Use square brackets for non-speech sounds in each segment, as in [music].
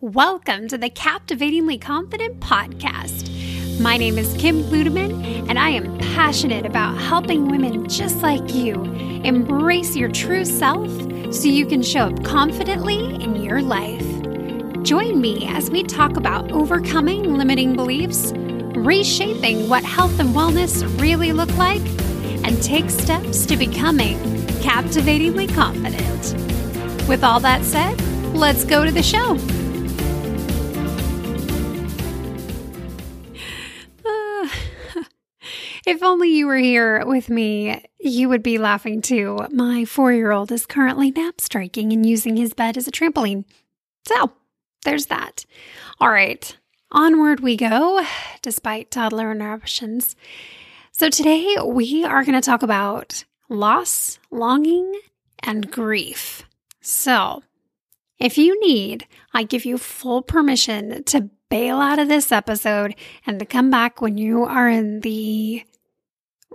Welcome to the Captivatingly Confident podcast. My name is Kim Ludeman, and I am passionate about helping women just like you embrace your true self so you can show up confidently in your life. Join me as we talk about overcoming limiting beliefs, reshaping what health and wellness really look like, and take steps to becoming captivatingly confident. With all that said, let's go to the show. If only you were here with me, you would be laughing too. My four year old is currently nap striking and using his bed as a trampoline. So, there's that. All right, onward we go, despite toddler interruptions. So, today we are going to talk about loss, longing, and grief. So, if you need, I give you full permission to bail out of this episode and to come back when you are in the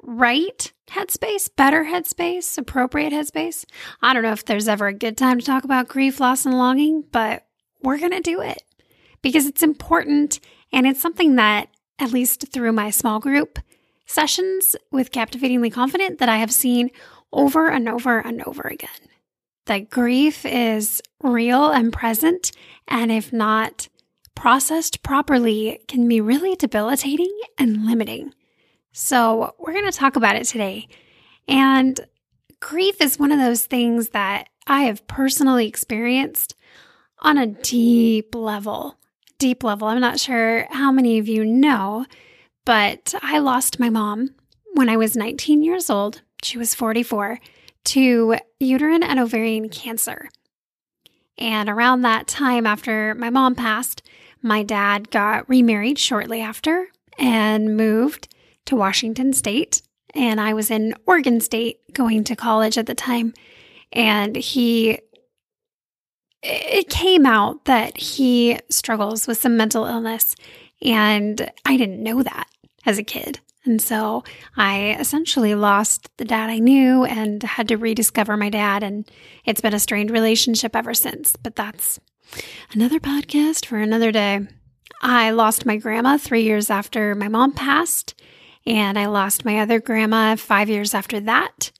right headspace, better headspace, appropriate headspace. I don't know if there's ever a good time to talk about grief, loss, and longing, but we're going to do it because it's important and it's something that, at least through my small group sessions with Captivatingly Confident, that I have seen over and over and over again. That grief is real and present, and if not processed properly, can be really debilitating and limiting. So, we're going to talk about it today. And grief is one of those things that I have personally experienced on a deep level. Deep level. I'm not sure how many of you know, but I lost my mom when I was 19 years old. She was 44 to uterine and ovarian cancer. And around that time, after my mom passed, my dad got remarried shortly after and moved to Washington State, and I was in Oregon State going to college at the time. And he, it came out that he struggles with some mental illness, and I didn't know that as a kid. And so I essentially lost the dad I knew and had to rediscover my dad. And it's been a strained relationship ever since. But that's another podcast for another day. I lost my grandma three years after my mom passed. And I lost my other grandma five years after that.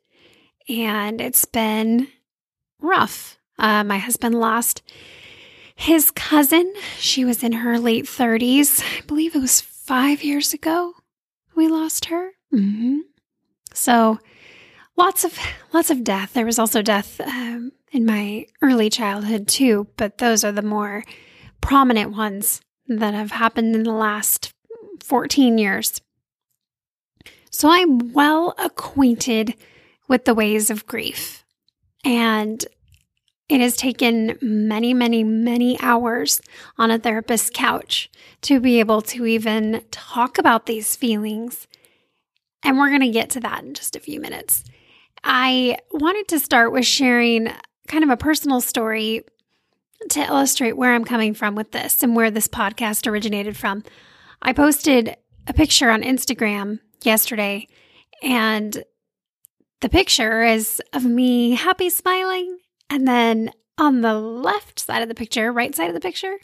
And it's been rough. Uh, my husband lost his cousin. She was in her late 30s. I believe it was five years ago we lost her. Mm-hmm. So lots of lots of death. There was also death um, in my early childhood too, but those are the more prominent ones that have happened in the last 14 years. So I'm well acquainted with the ways of grief. And it has taken many, many, many hours on a therapist's couch to be able to even talk about these feelings. And we're going to get to that in just a few minutes. I wanted to start with sharing kind of a personal story to illustrate where I'm coming from with this and where this podcast originated from. I posted a picture on Instagram yesterday, and the picture is of me happy smiling. And then on the left side of the picture, right side of the picture,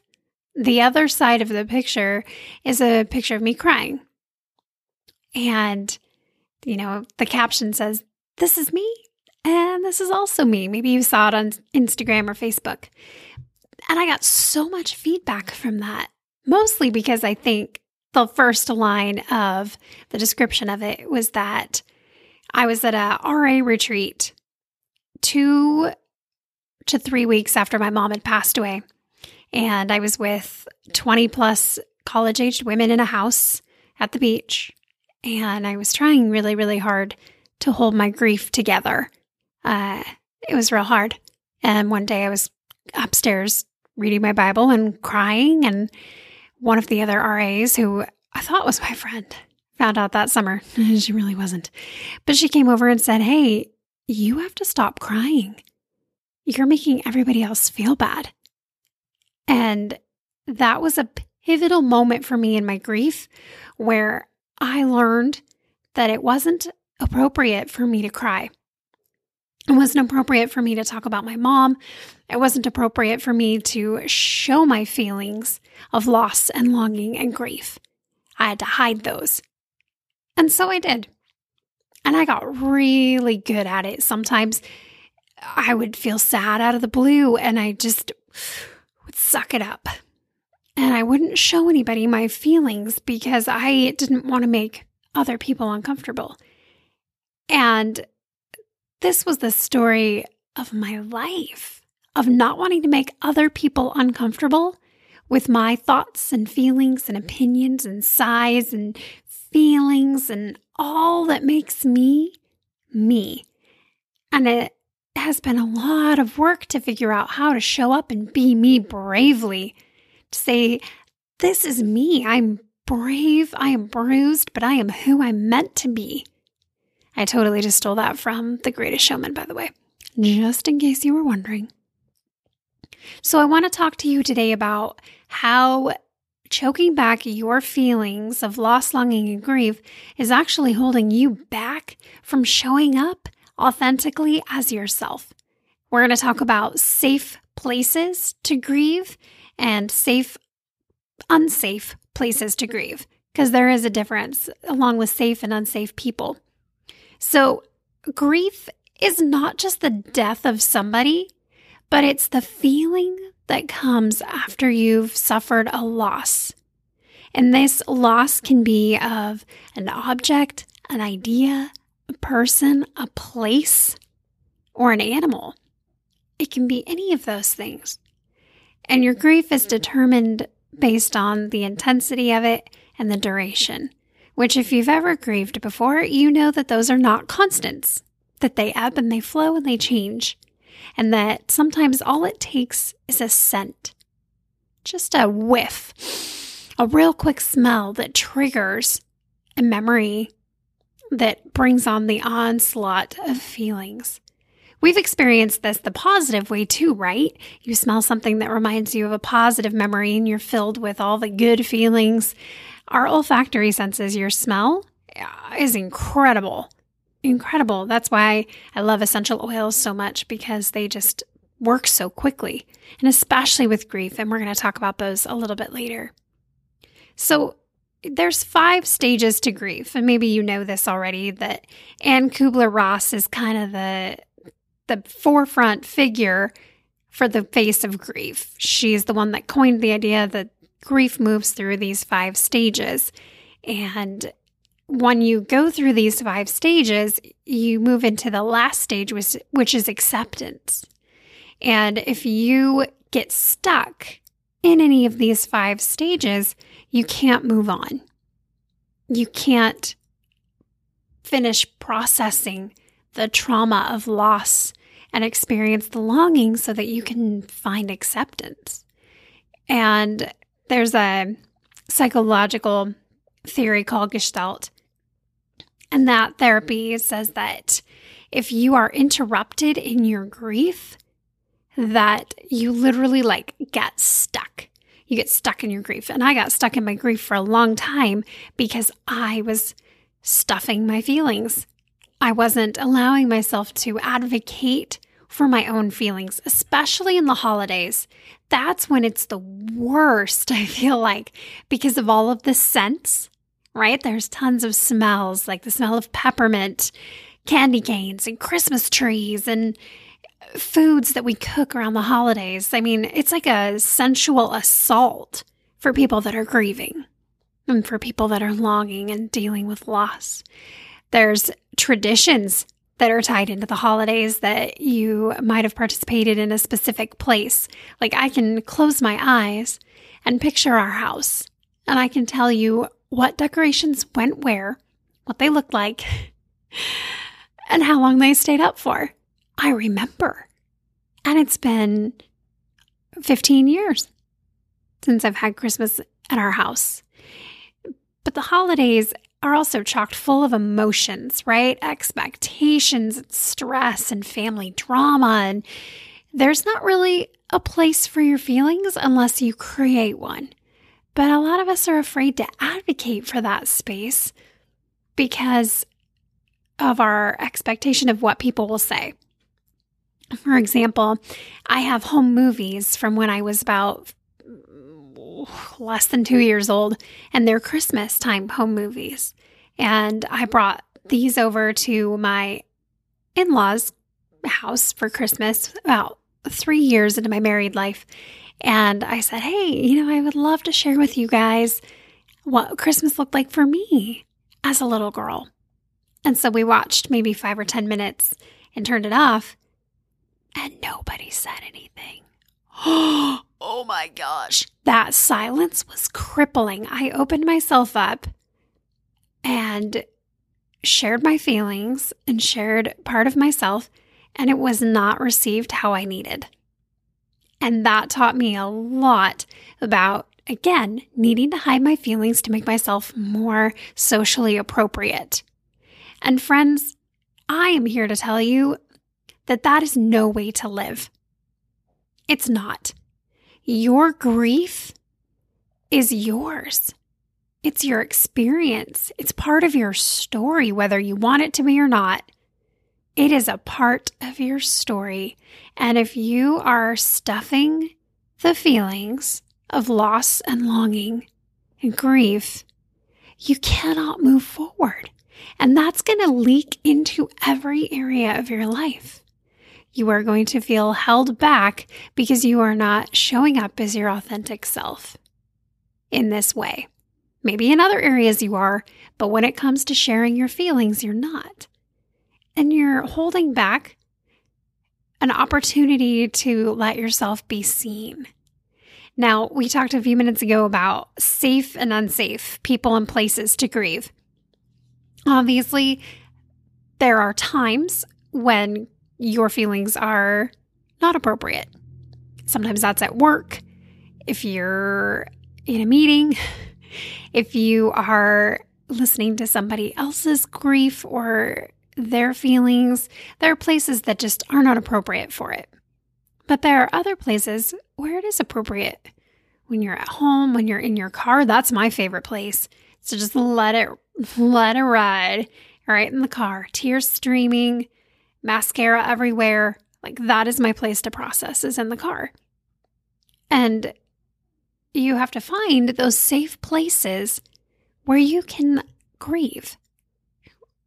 the other side of the picture is a picture of me crying. And, you know, the caption says, This is me. And this is also me. Maybe you saw it on Instagram or Facebook. And I got so much feedback from that, mostly because I think the first line of the description of it was that I was at a RA retreat two to three weeks after my mom had passed away. And I was with 20 plus college aged women in a house at the beach. And I was trying really, really hard to hold my grief together. Uh, it was real hard. And one day I was upstairs reading my Bible and crying. And one of the other RAs who I thought was my friend found out that summer. [laughs] she really wasn't. But she came over and said, Hey, you have to stop crying. You're making everybody else feel bad. And that was a pivotal moment for me in my grief where I learned that it wasn't appropriate for me to cry. It wasn't appropriate for me to talk about my mom. It wasn't appropriate for me to show my feelings of loss and longing and grief. I had to hide those. And so I did. And I got really good at it. Sometimes I would feel sad out of the blue and I just would suck it up. And I wouldn't show anybody my feelings because I didn't want to make other people uncomfortable. And this was the story of my life of not wanting to make other people uncomfortable with my thoughts and feelings and opinions and sighs and feelings and all that makes me me. And it has been a lot of work to figure out how to show up and be me bravely. To say, this is me. I'm brave. I am bruised, but I am who I'm meant to be. I totally just stole that from The Greatest Showman, by the way, just in case you were wondering. So, I want to talk to you today about how choking back your feelings of loss, longing, and grief is actually holding you back from showing up authentically as yourself. We're going to talk about safe places to grieve and safe, unsafe places to grieve, because there is a difference along with safe and unsafe people. So, grief is not just the death of somebody, but it's the feeling that comes after you've suffered a loss. And this loss can be of an object, an idea, a person, a place, or an animal. It can be any of those things. And your grief is determined based on the intensity of it and the duration which, if you've ever grieved before, you know that those are not constants, that they ebb and they flow and they change, and that sometimes all it takes is a scent, just a whiff, a real quick smell that triggers a memory that brings on the onslaught of feelings. We've experienced this the positive way too, right? You smell something that reminds you of a positive memory and you're filled with all the good feelings our olfactory senses, your smell uh, is incredible. Incredible. That's why I love essential oils so much because they just work so quickly, and especially with grief. And we're going to talk about those a little bit later. So, there's five stages to grief, and maybe you know this already that Anne Kubler Ross is kind of the the forefront figure for the face of grief. She's the one that coined the idea that grief moves through these five stages. And when you go through these five stages, you move into the last stage, which, which is acceptance. And if you get stuck in any of these five stages, you can't move on. You can't finish processing the trauma of loss and experience the longing so that you can find acceptance. And there's a psychological theory called Gestalt. And that therapy says that if you are interrupted in your grief, that you literally like get stuck. You get stuck in your grief. And I got stuck in my grief for a long time because I was stuffing my feelings. I wasn't allowing myself to advocate for my own feelings, especially in the holidays. That's when it's the worst, [laughs] I feel like, because of all of the scents, right? There's tons of smells, like the smell of peppermint, candy canes, and Christmas trees, and foods that we cook around the holidays. I mean, it's like a sensual assault for people that are grieving and for people that are longing and dealing with loss. There's traditions that are tied into the holidays that you might have participated in a specific place. Like I can close my eyes and picture our house, and I can tell you what decorations went where, what they looked like, [laughs] and how long they stayed up for. I remember. And it's been 15 years since I've had Christmas at our house. But the holidays are also chocked full of emotions, right? Expectations, stress, and family drama. And there's not really a place for your feelings unless you create one. But a lot of us are afraid to advocate for that space because of our expectation of what people will say. For example, I have home movies from when I was about less than two years old, and they're Christmas time home movies. And I brought these over to my in law's house for Christmas about three years into my married life. And I said, Hey, you know, I would love to share with you guys what Christmas looked like for me as a little girl. And so we watched maybe five or 10 minutes and turned it off, and nobody said anything. [gasps] oh my gosh. That silence was crippling. I opened myself up and shared my feelings and shared part of myself, and it was not received how I needed. And that taught me a lot about, again, needing to hide my feelings to make myself more socially appropriate. And friends, I am here to tell you that that is no way to live. It's not. Your grief is yours. It's your experience. It's part of your story, whether you want it to be or not. It is a part of your story. And if you are stuffing the feelings of loss and longing and grief, you cannot move forward. And that's going to leak into every area of your life you are going to feel held back because you are not showing up as your authentic self in this way. Maybe in other areas you are, but when it comes to sharing your feelings, you're not. And you're holding back an opportunity to let yourself be seen. Now, we talked a few minutes ago about safe and unsafe people and places to grieve. Obviously, there are times when your feelings are not appropriate. Sometimes that's at work, if you're in a meeting, [laughs] if you are listening to somebody else's grief or their feelings, there are places that just are not appropriate for it. But there are other places where it is appropriate. When you're at home, when you're in your car, that's my favorite place. So just let it [laughs] let it ride right in the car, tears streaming, mascara everywhere. Like that is my place to process is in the car. And you have to find those safe places where you can grieve,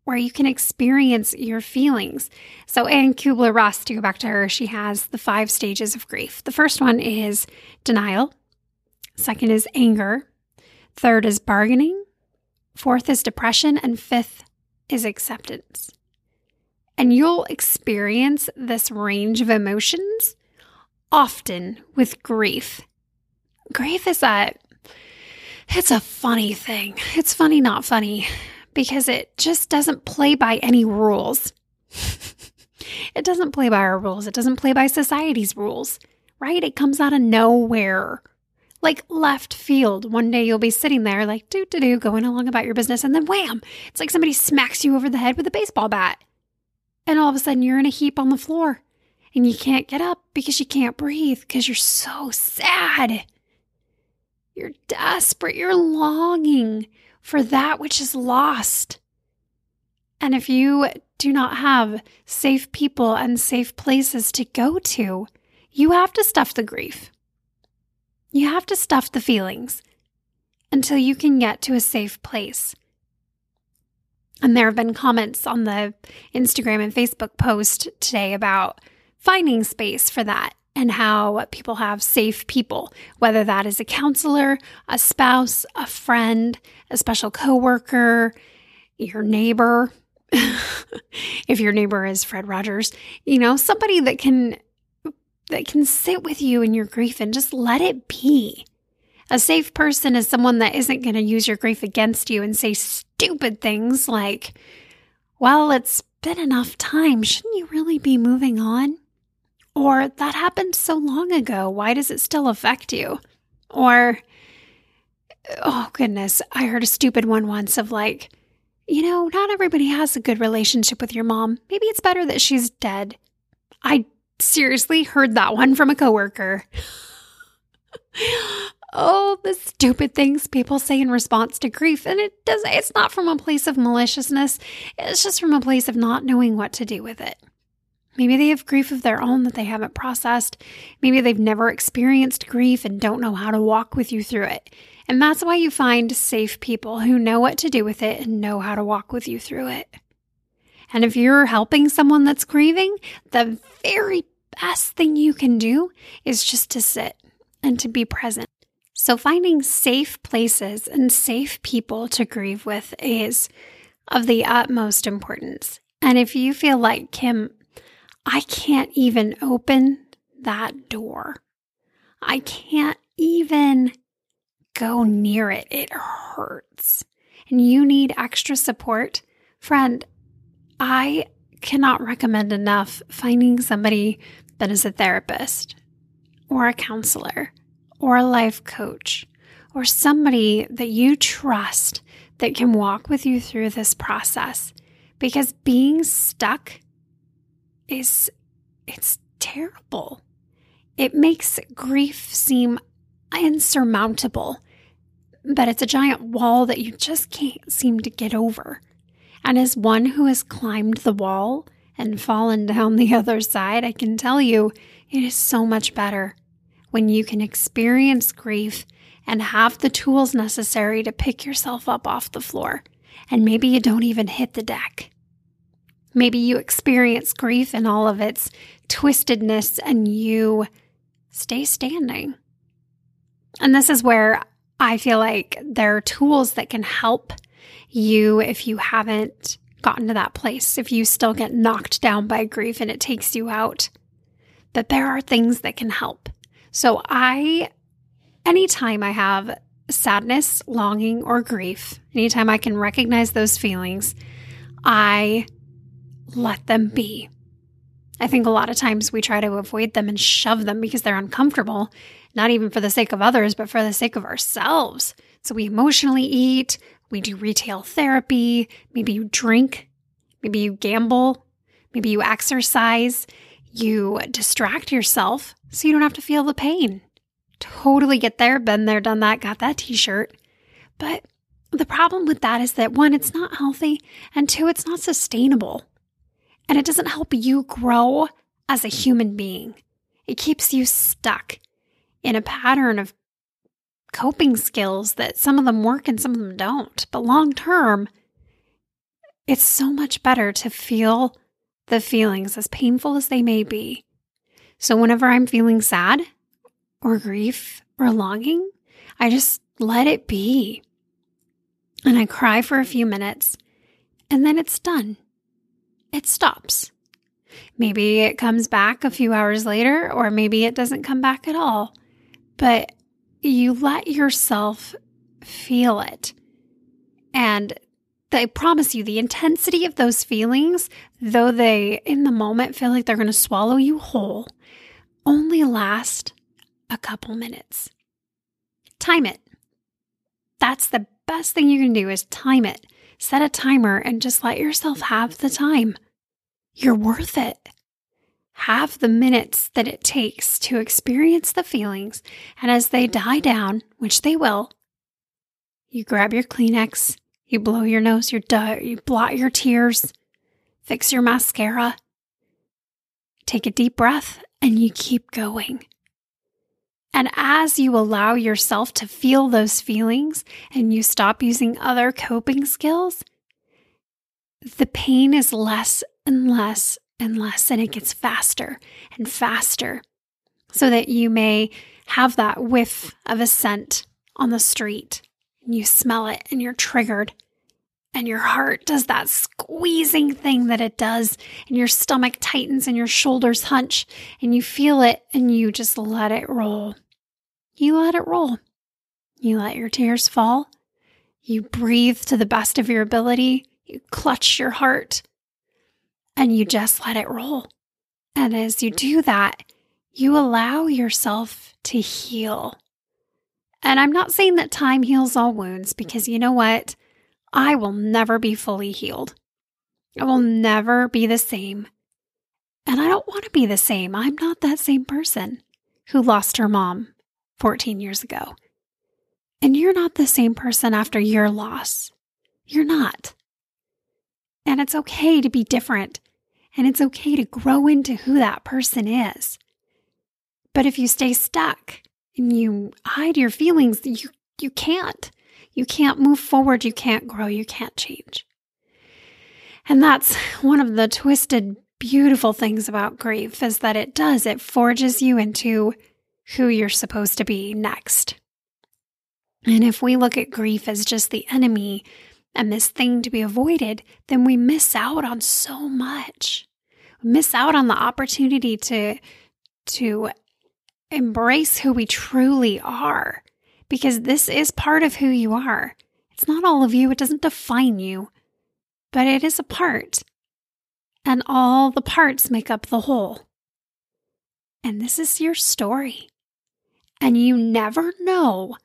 where you can experience your feelings. So, Anne Kubler Ross, to go back to her, she has the five stages of grief. The first one is denial, second is anger, third is bargaining, fourth is depression, and fifth is acceptance. And you'll experience this range of emotions often with grief. Grief is a it's a funny thing. It's funny not funny because it just doesn't play by any rules. [laughs] it doesn't play by our rules. It doesn't play by society's rules, right? It comes out of nowhere. Like left field. One day you'll be sitting there, like, doo doo doo, going along about your business, and then wham! It's like somebody smacks you over the head with a baseball bat. And all of a sudden, you're in a heap on the floor and you can't get up because you can't breathe because you're so sad. You're desperate. You're longing for that which is lost. And if you do not have safe people and safe places to go to, you have to stuff the grief. You have to stuff the feelings until you can get to a safe place. And there have been comments on the Instagram and Facebook post today about finding space for that and how people have safe people, whether that is a counselor, a spouse, a friend, a special coworker, your neighbor. [laughs] if your neighbor is Fred Rogers, you know, somebody that can that can sit with you in your grief and just let it be. A safe person is someone that isn't going to use your grief against you and say stupid things like, well, it's been enough time. Shouldn't you really be moving on? Or that happened so long ago. Why does it still affect you? Or, oh goodness, I heard a stupid one once of like, you know, not everybody has a good relationship with your mom. Maybe it's better that she's dead. I seriously heard that one from a coworker. Oh, the stupid things people say in response to grief. And it does, it's not from a place of maliciousness, it's just from a place of not knowing what to do with it. Maybe they have grief of their own that they haven't processed. Maybe they've never experienced grief and don't know how to walk with you through it. And that's why you find safe people who know what to do with it and know how to walk with you through it. And if you're helping someone that's grieving, the very best thing you can do is just to sit and to be present. So, finding safe places and safe people to grieve with is of the utmost importance. And if you feel like, Kim, I can't even open that door, I can't even go near it, it hurts, and you need extra support, friend, I cannot recommend enough finding somebody that is a therapist or a counselor or a life coach or somebody that you trust that can walk with you through this process because being stuck is it's terrible. It makes grief seem insurmountable, but it's a giant wall that you just can't seem to get over. And as one who has climbed the wall and fallen down the [laughs] other side, I can tell you it is so much better when you can experience grief and have the tools necessary to pick yourself up off the floor. And maybe you don't even hit the deck. Maybe you experience grief in all of its twistedness and you stay standing. And this is where I feel like there are tools that can help you if you haven't gotten to that place, if you still get knocked down by grief and it takes you out, that there are things that can help. So, I, anytime I have sadness, longing, or grief, anytime I can recognize those feelings, I let them be. I think a lot of times we try to avoid them and shove them because they're uncomfortable, not even for the sake of others, but for the sake of ourselves. So we emotionally eat, we do retail therapy, maybe you drink, maybe you gamble, maybe you exercise, you distract yourself so you don't have to feel the pain. Totally get there, been there, done that, got that t shirt. But the problem with that is that one, it's not healthy, and two, it's not sustainable. And it doesn't help you grow as a human being. It keeps you stuck in a pattern of coping skills that some of them work and some of them don't. But long term, it's so much better to feel the feelings, as painful as they may be. So, whenever I'm feeling sad or grief or longing, I just let it be. And I cry for a few minutes, and then it's done. It stops. Maybe it comes back a few hours later, or maybe it doesn't come back at all. But you let yourself feel it. And I promise you, the intensity of those feelings, though they in the moment feel like they're going to swallow you whole, only last a couple minutes. Time it. That's the best thing you can do is time it. Set a timer and just let yourself have the time. You're worth it have the minutes that it takes to experience the feelings, and as they die down, which they will, you grab your Kleenex, you blow your nose, you you blot your tears, fix your mascara, take a deep breath, and you keep going. And as you allow yourself to feel those feelings and you stop using other coping skills, the pain is less and less and less, and it gets faster and faster so that you may have that whiff of a scent on the street and you smell it and you're triggered and your heart does that squeezing thing that it does and your stomach tightens and your shoulders hunch and you feel it and you just let it roll. You let it roll. You let your tears fall. You breathe to the best of your ability. You clutch your heart and you just let it roll. And as you do that, you allow yourself to heal. And I'm not saying that time heals all wounds because you know what? I will never be fully healed. I will never be the same. And I don't want to be the same. I'm not that same person who lost her mom 14 years ago. And you're not the same person after your loss. You're not. And it's okay to be different. and it's okay to grow into who that person is. But if you stay stuck and you hide your feelings, you, you can't. You can't move forward, you can't grow, you can't change. And that's one of the twisted, beautiful things about grief is that it does, it forges you into who you're supposed to be next. And if we look at grief as just the enemy and this thing to be avoided, then we miss out on so much. We miss out on the opportunity to to embrace who we truly are because this is part of who you are. It's not all of you, it doesn't define you, but it is a part. And all the parts make up the whole. And this is your story. And you never know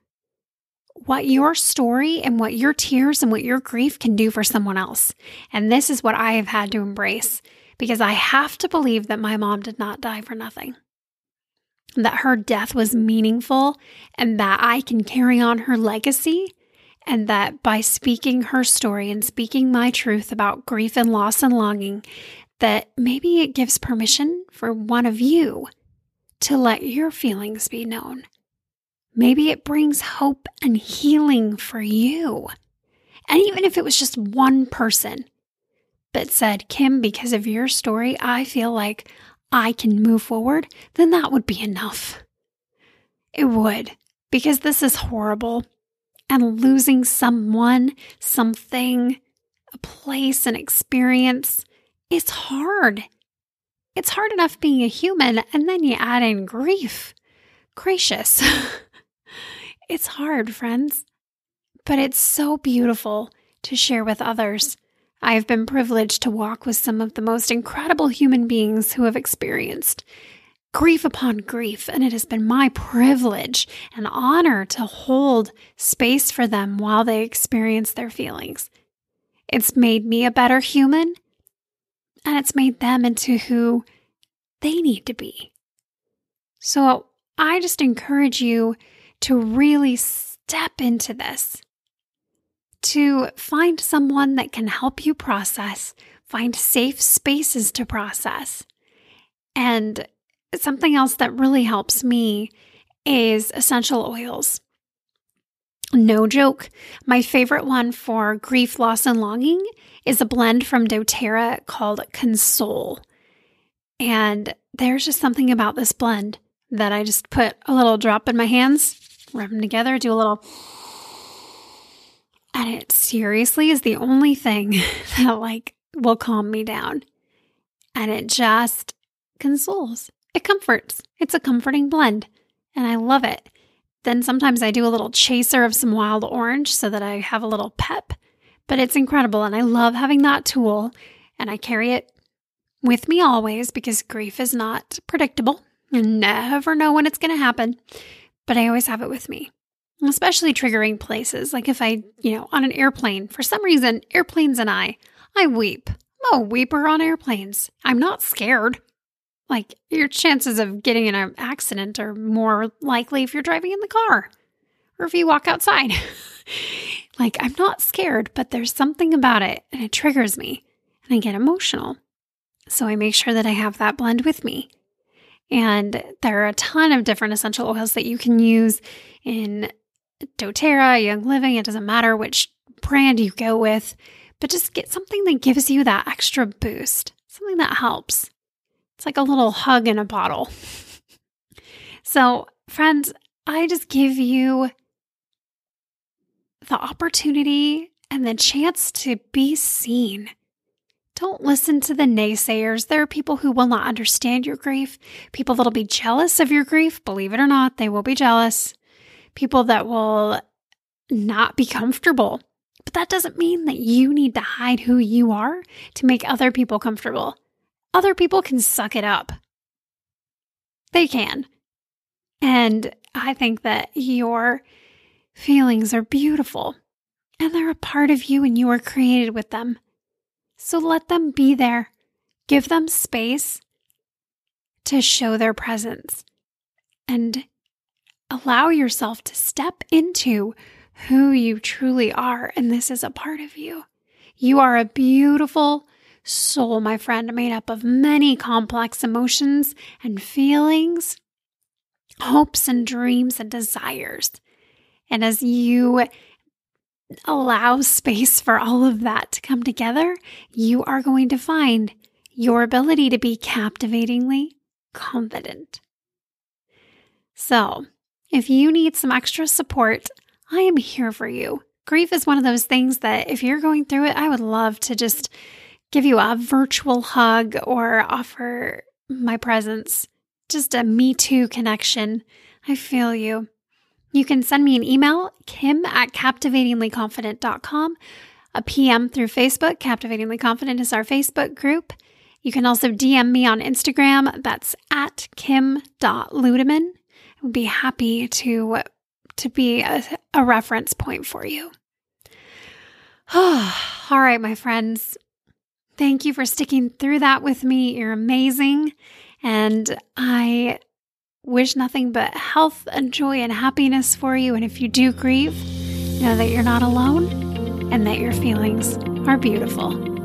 what your story and what your tears and what your grief can do for someone else. And this is what I have had to embrace because I have to believe that my mom did not die for nothing. That her death was meaningful and that I can carry on her legacy. And that by speaking her story and speaking my truth about grief and loss and longing, that maybe it gives permission for one of you to let your feelings be known Maybe it brings hope and healing for you. And even if it was just one person that said, Kim, because of your story, I feel like I can move forward, then that would be enough. It would, because this is horrible. And losing someone, something, a place, an experience, it's hard. It's hard enough being a human, and then you add in grief. Gracious. [laughs] It's hard, friends, but it's so beautiful to share with others. I have been privileged to walk with some of the most incredible human beings who have experienced grief upon grief, and it has been my privilege and honor to hold space for them while they experience their feelings. It's made me a better human, and it's made them into who they need to be. So I just encourage you to really step into this, to find someone that can help you process, find safe spaces to process. And something else that really helps me is essential oils. No joke. My favorite one for grief, loss, and longing is a blend from doTERRA called Console. And there's just something about this blend that I just put a little drop in my hands rub them together, do a little. And it seriously is the only thing [laughs] that like will calm me down. And it just consoles. It comforts. It's a comforting blend. And I love it. Then sometimes I do a little chaser of some wild orange so that I have a little pep. But it's incredible. And I love having that tool. And I carry it with me always because grief is not predictable. You never know when it's going to happen but I always have it with me, especially triggering places. Like if I, you know, on an airplane, for some reason, airplanes and I, I weep. I'm a weeper on airplanes. I'm not scared. Like your chances of getting in an accident are more likely if you're driving in the car or if you walk outside. [laughs] like I'm not scared, but there's something about it and it triggers me and I get emotional. So I make sure that I have that blend with me. And there are a ton of different essential oils that you can use in doTERRA, Young Living. It doesn't matter which brand you go with, but just get something that gives you that extra boost, something that helps. It's like a little hug in a bottle. [laughs] so, friends, I just give you the opportunity and the chance to be seen don't listen to the naysayers. There are people who will not understand your grief, people that'll be jealous of your grief. Believe it or not, they will be jealous. People that will not be comfortable. But that doesn't mean that you need to hide who you are to make other people comfortable. Other people can suck it up. They can. And I think that your feelings are beautiful and they're a part of you and you were created with them. So let them be there. Give them space to show their presence and allow yourself to step into who you truly are. And this is a part of you. You are a beautiful soul, my friend, made up of many complex emotions and feelings, hopes and dreams and desires. And as you allow space for all of that to come together, you are going to find your ability to be captivatingly confident. So, if you need some extra support, I am here for you. Grief is one of those things that if you're going through it, I would love to just give you a virtual hug or offer my presence, just a me too connection. I feel you. You can send me an email, kim at captivatinglyconfident.com, a PM through Facebook. Captivatingly Confident is our Facebook group. You can also DM me on Instagram. That's at kim.ludeman. Would be happy to, to be a, a reference point for you. [sighs] All right, my friends. Thank you for sticking through that with me. You're amazing. And I wish nothing but health and joy and happiness for you. And if you do grieve, know that you're not alone and that your feelings are beautiful.